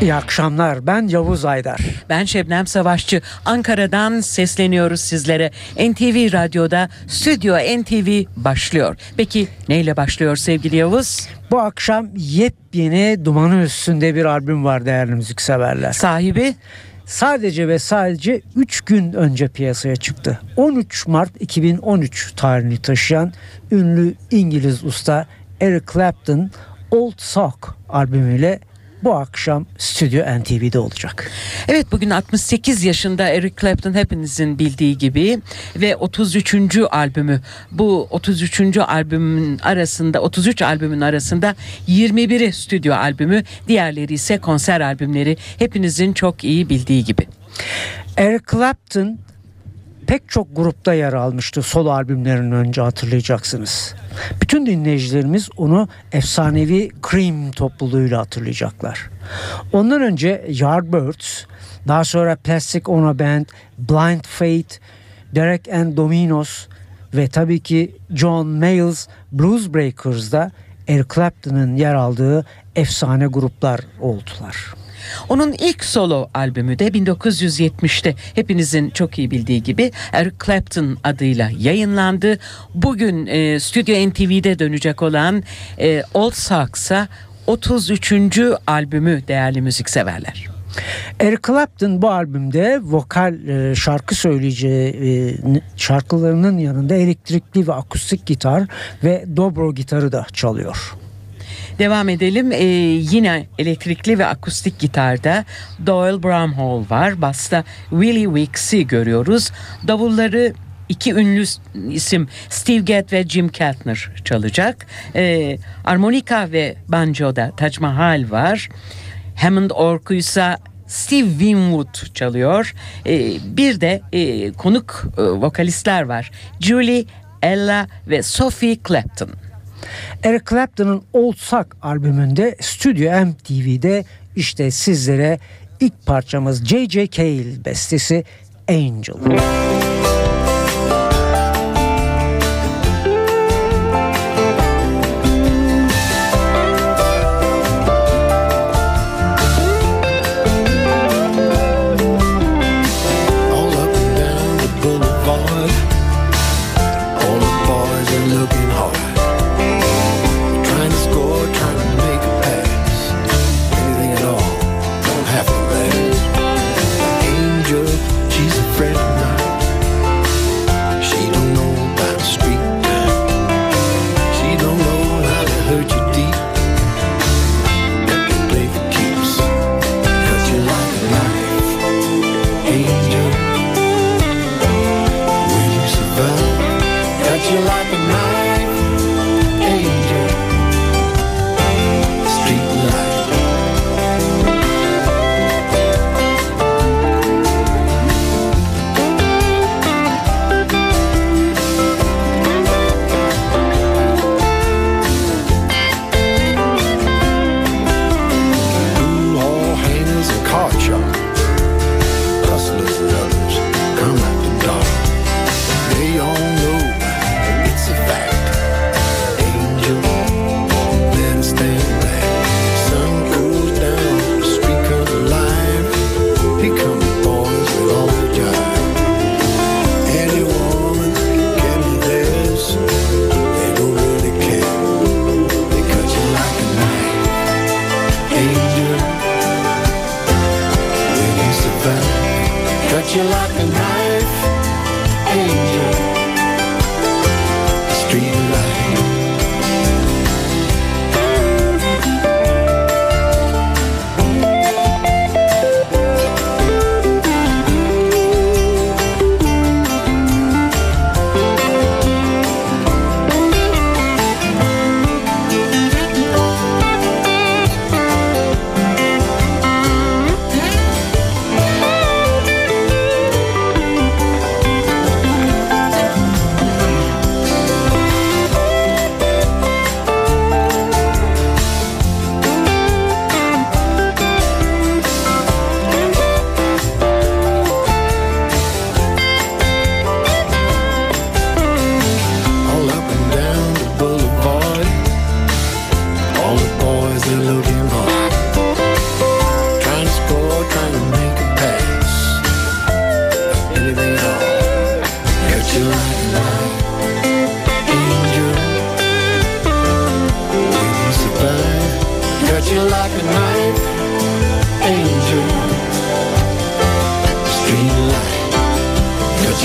İyi akşamlar. Ben Yavuz Aydar. Ben Şebnem Savaşçı. Ankara'dan sesleniyoruz sizlere. NTV Radyo'da Stüdyo NTV başlıyor. Peki neyle başlıyor sevgili Yavuz? Bu akşam yepyeni dumanı üstünde bir albüm var değerli müzikseverler. Sahibi? Sadece ve sadece 3 gün önce piyasaya çıktı. 13 Mart 2013 tarihini taşıyan ünlü İngiliz usta Eric Clapton Old Sock albümüyle bu akşam Stüdyo NTV'de olacak. Evet bugün 68 yaşında Eric Clapton hepinizin bildiği gibi ve 33. albümü bu 33. albümün arasında 33 albümün arasında 21'i stüdyo albümü diğerleri ise konser albümleri hepinizin çok iyi bildiği gibi. Eric Clapton pek çok grupta yer almıştı solo albümlerinin önce hatırlayacaksınız. Bütün dinleyicilerimiz onu efsanevi Cream topluluğuyla hatırlayacaklar. Ondan önce Yardbirds, daha sonra Plastic Ono Band, Blind Fate, Derek and Dominos ve tabii ki John Mayall's Blues Breakers'da Eric Clapton'ın yer aldığı efsane gruplar oldular. Onun ilk solo albümü de 1970'te hepinizin çok iyi bildiği gibi Eric Clapton adıyla yayınlandı. Bugün e, Stüdyo NTV'de dönecek olan e, Old Sax'a 33. albümü değerli müzikseverler. Eric Clapton bu albümde vokal e, şarkı söyleyeceği e, şarkılarının yanında elektrikli ve akustik gitar ve dobro gitarı da çalıyor. Devam edelim. Ee, yine elektrikli ve akustik gitarda Doyle Bramhall var. Basta Willie Wicks'i görüyoruz. Davulları iki ünlü isim Steve Gadd ve Jim Keltner çalacak. Ee, armonika ve banjoda Taj Mahal var. Hammond orkuysa Steve Winwood çalıyor. Ee, bir de e, konuk e, vokalistler var. Julie, Ella ve Sophie Clapton. Eric Clapton'ın Old Sock albümünde Stüdyo MTV'de işte sizlere ilk parçamız J.J. Cale bestesi Angel. She's you like a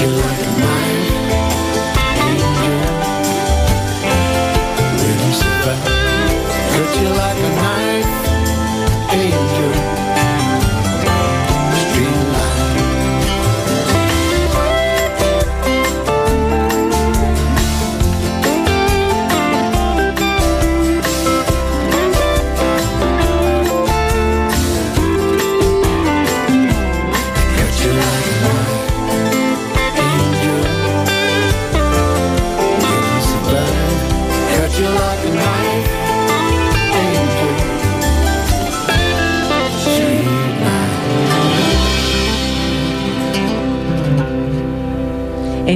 you.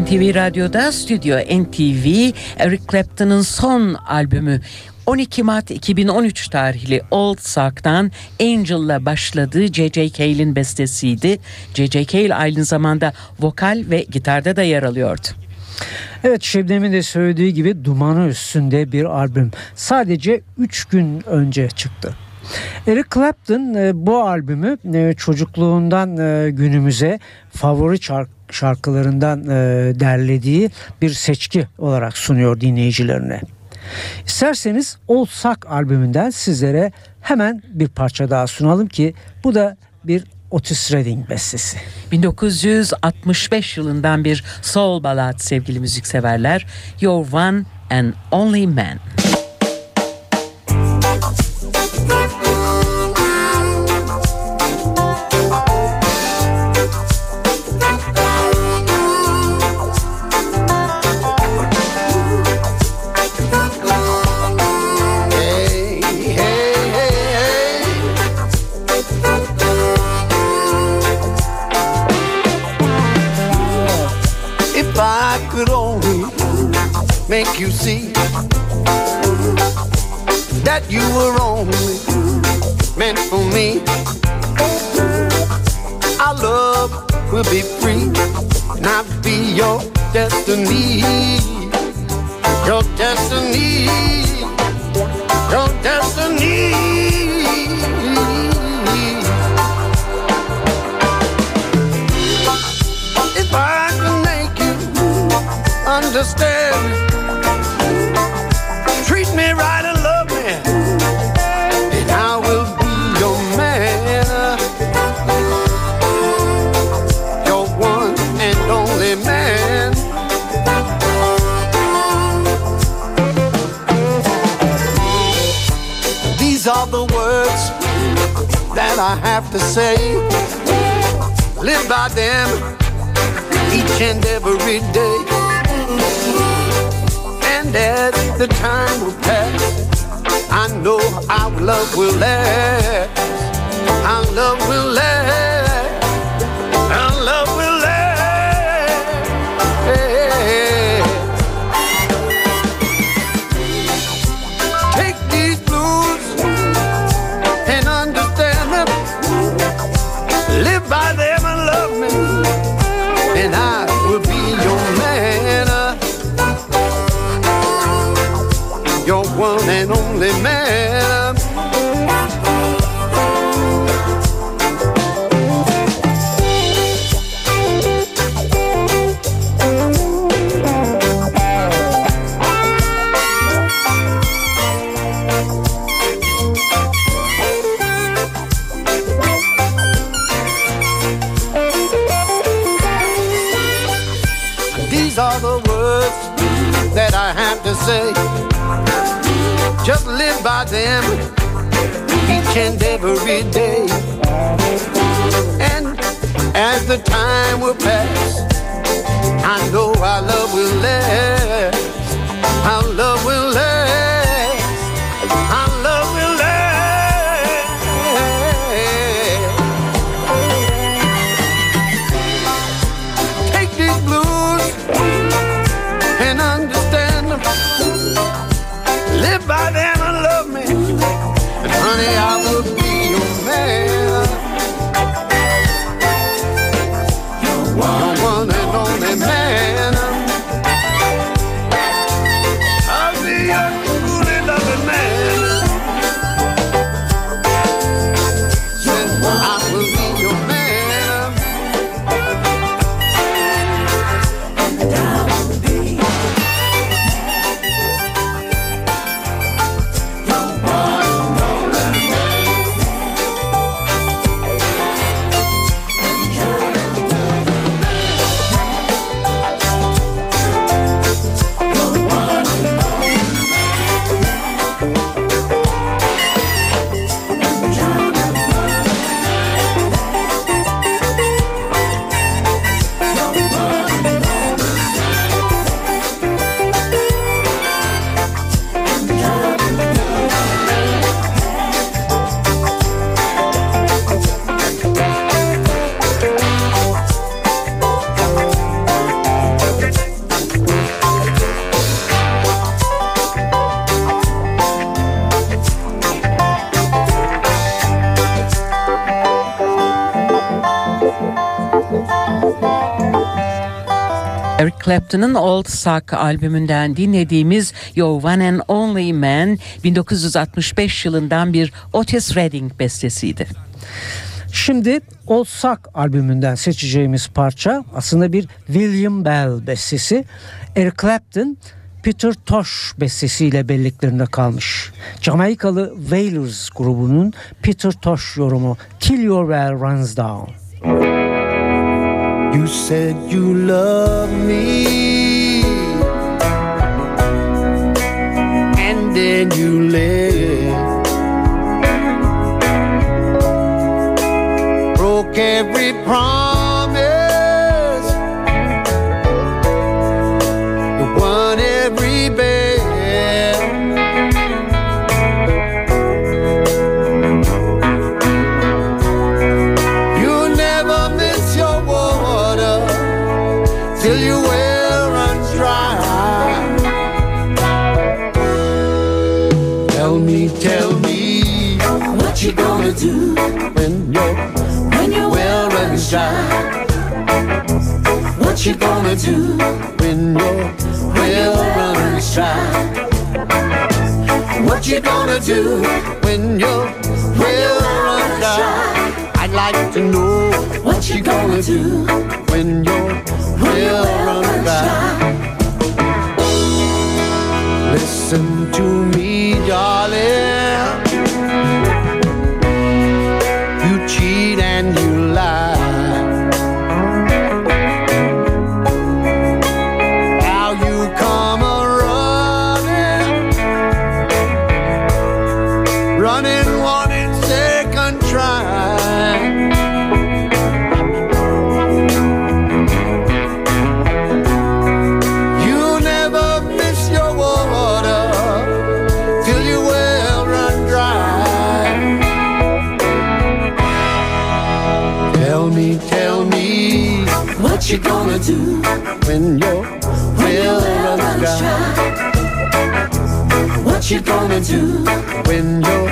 NTV Radyo'da Stüdyo NTV Eric Clapton'ın son albümü 12 Mart 2013 tarihli Old Sock'tan Angel'la başladığı J.J. Cale'in bestesiydi. J.J. Cale aynı zamanda vokal ve gitarda da yer alıyordu. Evet Şebnem'in de söylediği gibi dumanı üstünde bir albüm. Sadece 3 gün önce çıktı. Eric Clapton e, bu albümü e, çocukluğundan e, günümüze favori şark- şarkılarından e, derlediği bir seçki olarak sunuyor dinleyicilerine. İsterseniz Old Sock albümünden sizlere hemen bir parça daha sunalım ki bu da bir Otis Redding bestesi. 1965 yılından bir soul ballad sevgili müzikseverler. Your One and Only Man. Will be free, and I'll be your destiny, your destiny your destiny. If I could make you understand, treat me right I have to say. Live by them each and every day. And as the time will pass, I know our love will last. Our love will last. Clapton'ın Old Sock albümünden dinlediğimiz Your One and Only Man 1965 yılından bir Otis Redding bestesiydi. Şimdi Old Sock albümünden seçeceğimiz parça aslında bir William Bell bestesi. Eric Clapton Peter Tosh bestesiyle belliklerinde kalmış. Jamaikalı Wailers grubunun Peter Tosh yorumu Till Your Well Runs Down. You said you love me, and then you left. Broke every promise, What you gonna do when your well runs dry? What you gonna do when your well runs dry? I'd like to know what you gonna do when your well runs dry. Listen to me, what you gonna do when your well runs dry. What you gonna do when your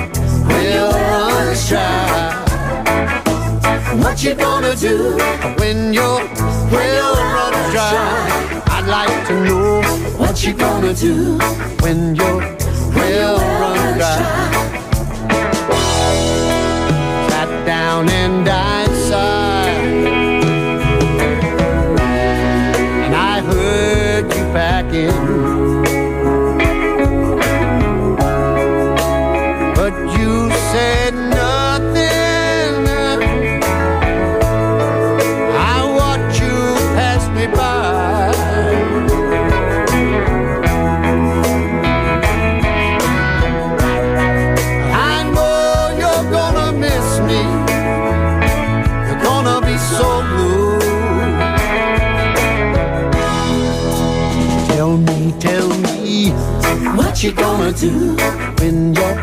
well runs dry? What you gonna do when your well runs dry? I'd like to know what you gonna do when you your well runs dry. again. do when you're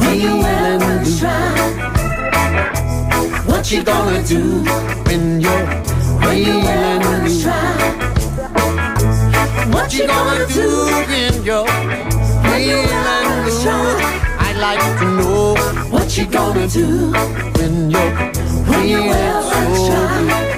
when you willing try? What you gonna do when you're when you willing to try? What you gonna do when you're when you willing to? I'd like to know what you gonna do when you're when you willing to try?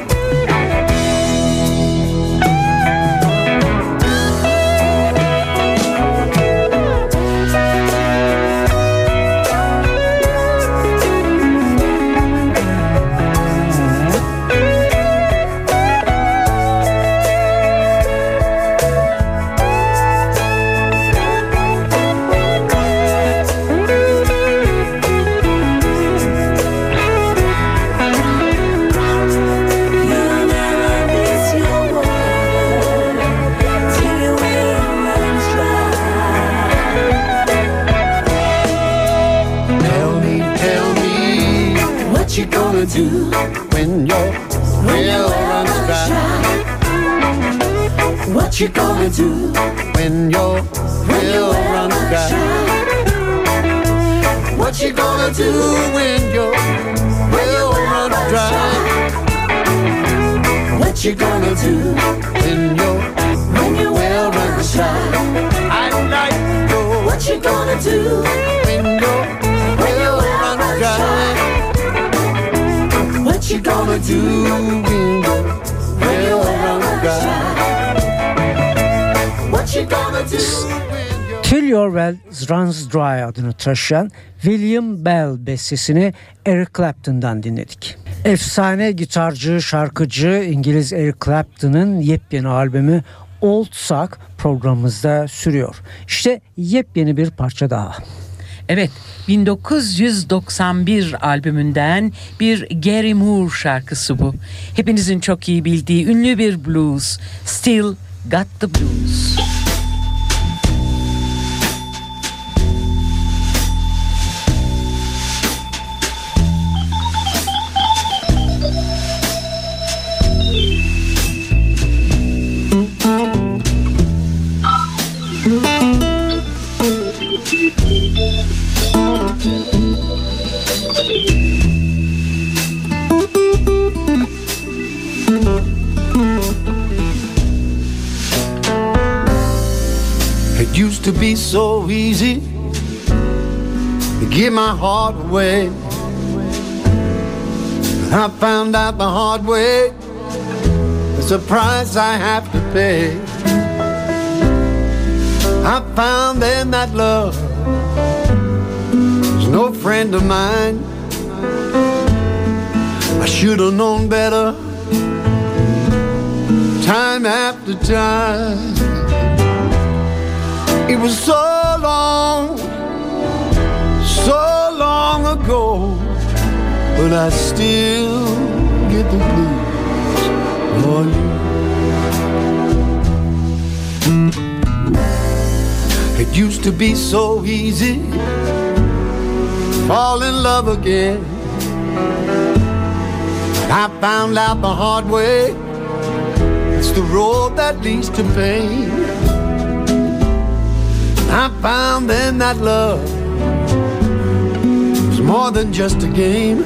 Do when your well runs dry? What you gonna do when your well runs dry? What you gonna do when your when your well runs dry? I'd like to what you gonna do when your well runs dry. What you gonna do when your Till Your Well Runs Dry adını taşıyan William Bell bestesini Eric Clapton'dan dinledik. Efsane gitarcı, şarkıcı İngiliz Eric Clapton'ın yepyeni albümü Old Sock programımızda sürüyor. İşte yepyeni bir parça daha. Evet 1991 albümünden bir Gary Moore şarkısı bu. Hepinizin çok iyi bildiği ünlü bir blues Still Got the Blues. To be so easy to give my heart away. I found out the hard way. It's a price I have to pay. I found then that love was no friend of mine. I should have known better time after time. It was so long, so long ago, but I still get the blues for you. It used to be so easy, fall in love again. But I found out the hard way, it's the road that leads to pain. I found then that love was more than just a game.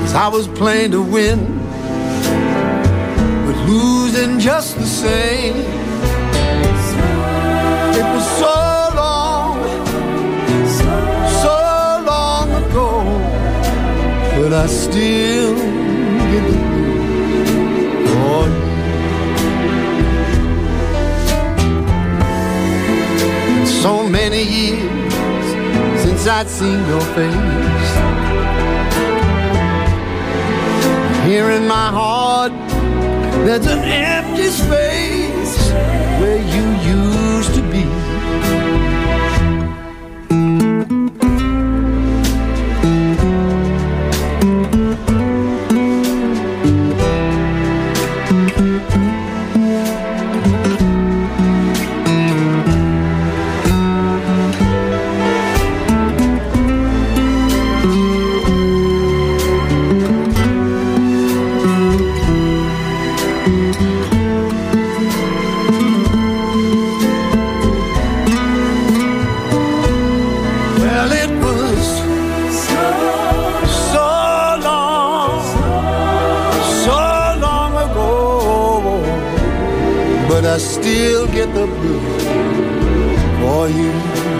Cause I was playing to win, but losing just the same. It was so long, so long ago, but I still get the oh, blues so many years since I'd seen your face. Here in my heart, there's an empty space where you used but I still get the blues for you.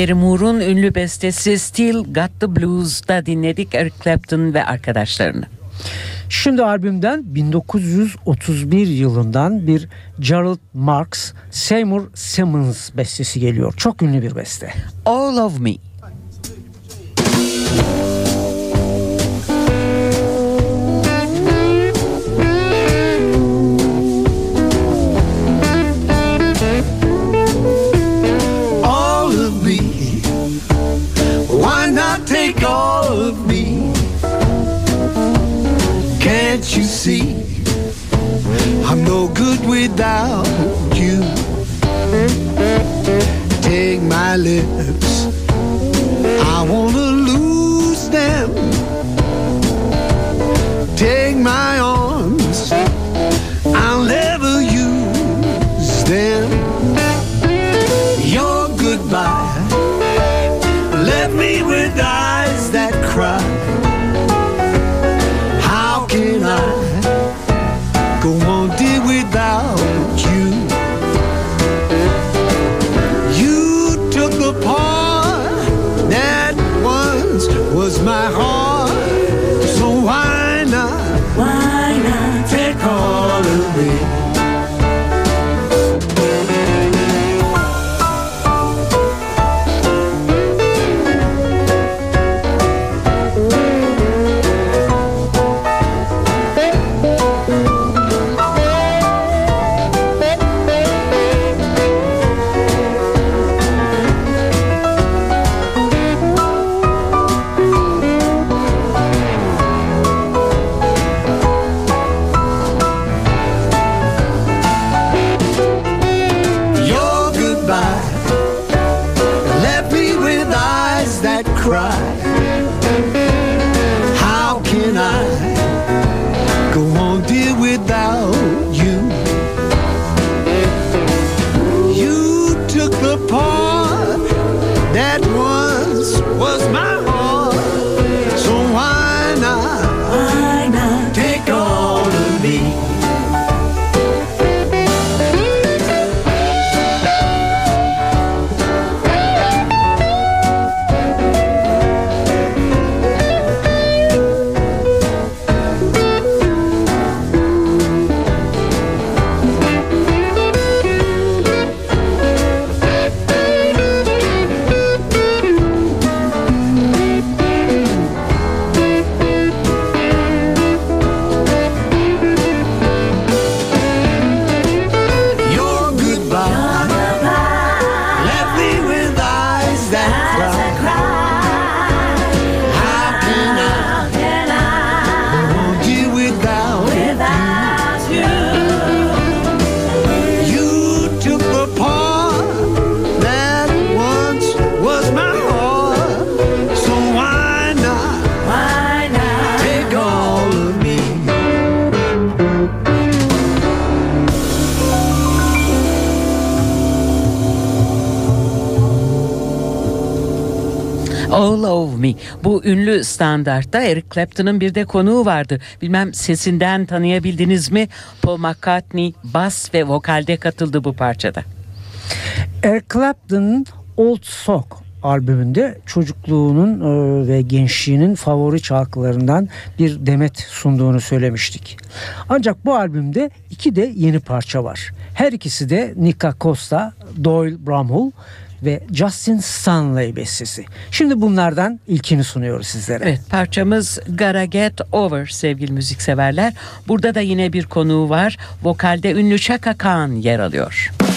Gary Moore'un ünlü bestesi Still Got the Blues'da dinledik Eric Clapton ve arkadaşlarını. Şimdi albümden 1931 yılından bir Gerald Marks Seymour Simmons bestesi geliyor. Çok ünlü bir beste. All of Me. Take all of me? Can't you see? I'm no good without you. Take my lips, standartta Eric Clapton'ın bir de konuğu vardı. Bilmem sesinden tanıyabildiniz mi? Paul McCartney bas ve vokalde katıldı bu parçada. Eric Clapton'ın Old Sock albümünde çocukluğunun e, ve gençliğinin favori şarkılarından bir demet sunduğunu söylemiştik. Ancak bu albümde iki de yeni parça var. Her ikisi de Nika Costa, Doyle Bramhall ve Justin Stanley bestesi. Şimdi bunlardan ilkini sunuyoruz sizlere. Evet parçamız Gotta Get Over sevgili müzikseverler. Burada da yine bir konuğu var. Vokalde ünlü Chaka Khan yer alıyor. can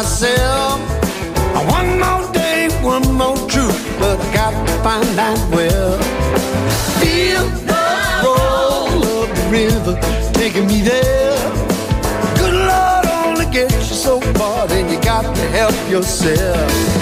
myself. One more day, one more truth, but I got to find that well. Feel the roll of the river taking me there. Good Lord only gets you so far, then you got to help yourself.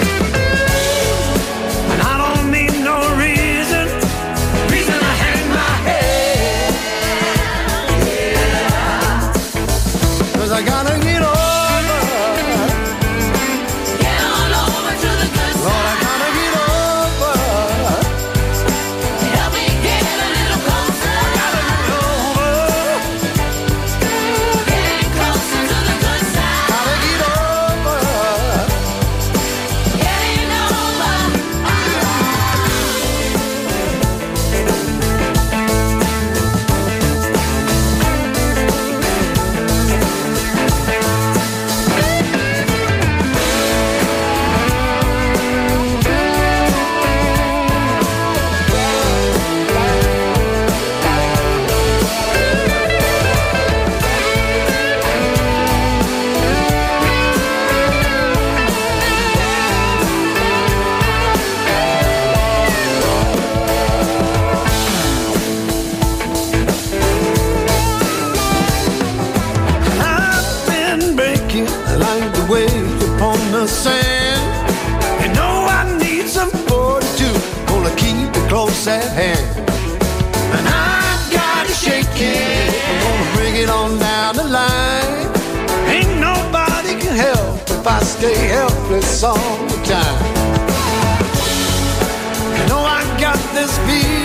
Sad at hand. And I've got to shake it. I'm gonna bring it on down the line. Ain't nobody can help if I stay helpless all the time. You know I got this beat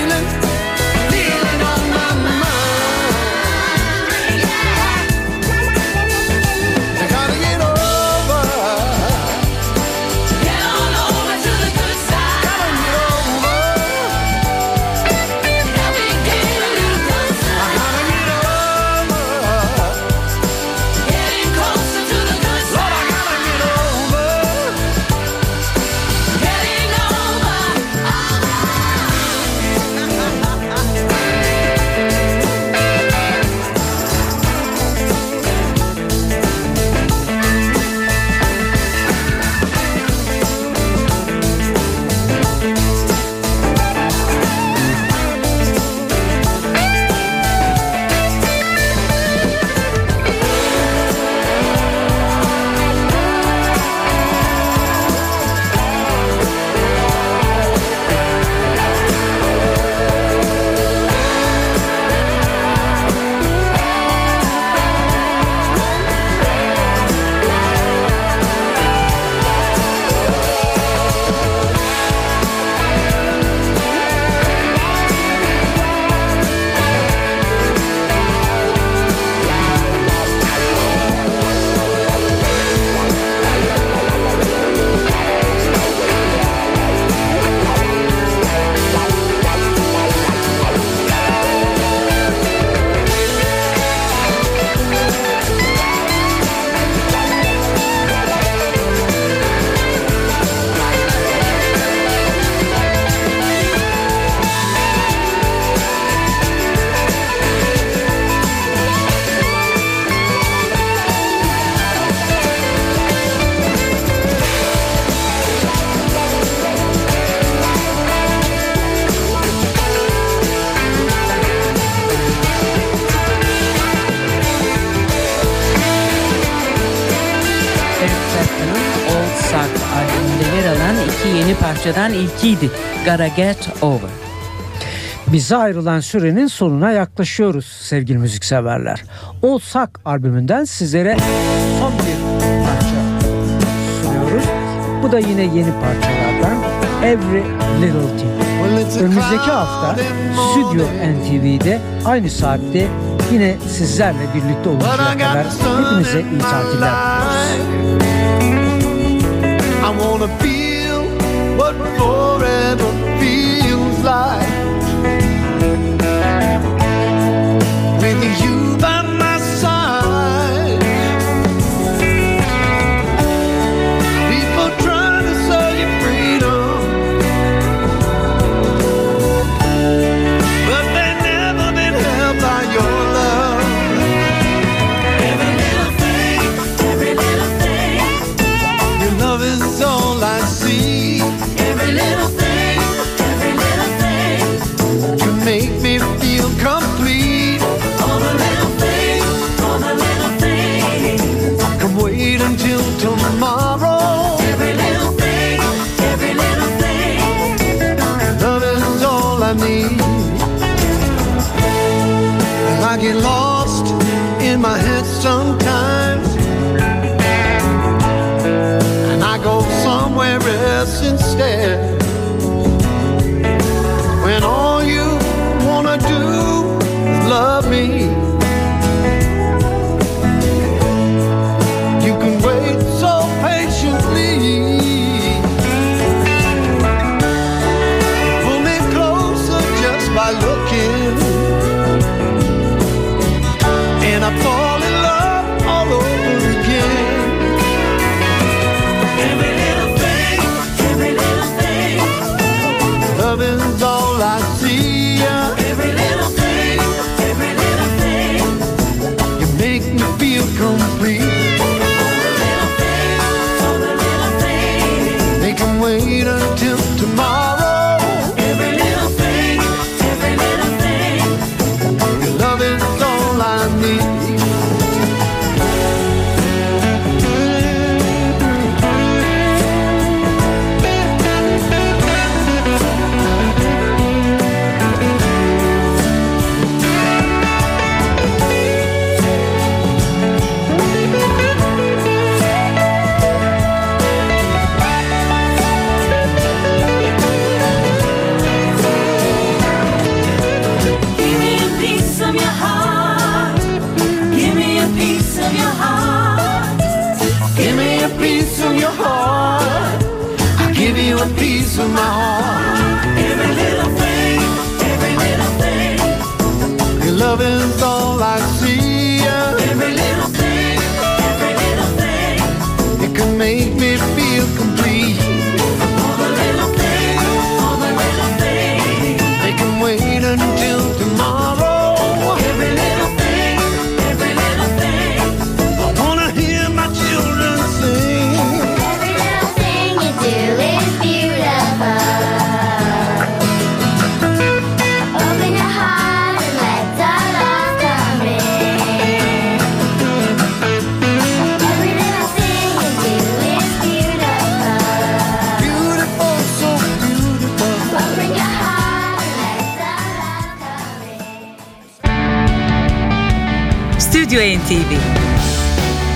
Rusya'dan ilkiydi. Gotta Get Over. Bize ayrılan sürenin sonuna yaklaşıyoruz sevgili müzikseverler. Olsak albümünden sizlere son bir parça sunuyoruz. Bu da yine yeni parçalardan Every Little Thing. Önümüzdeki hafta Stüdyo NTV'de aynı saatte yine sizlerle birlikte oluncaya kadar hepinize iyi tatiller diliyoruz. This. Love is all.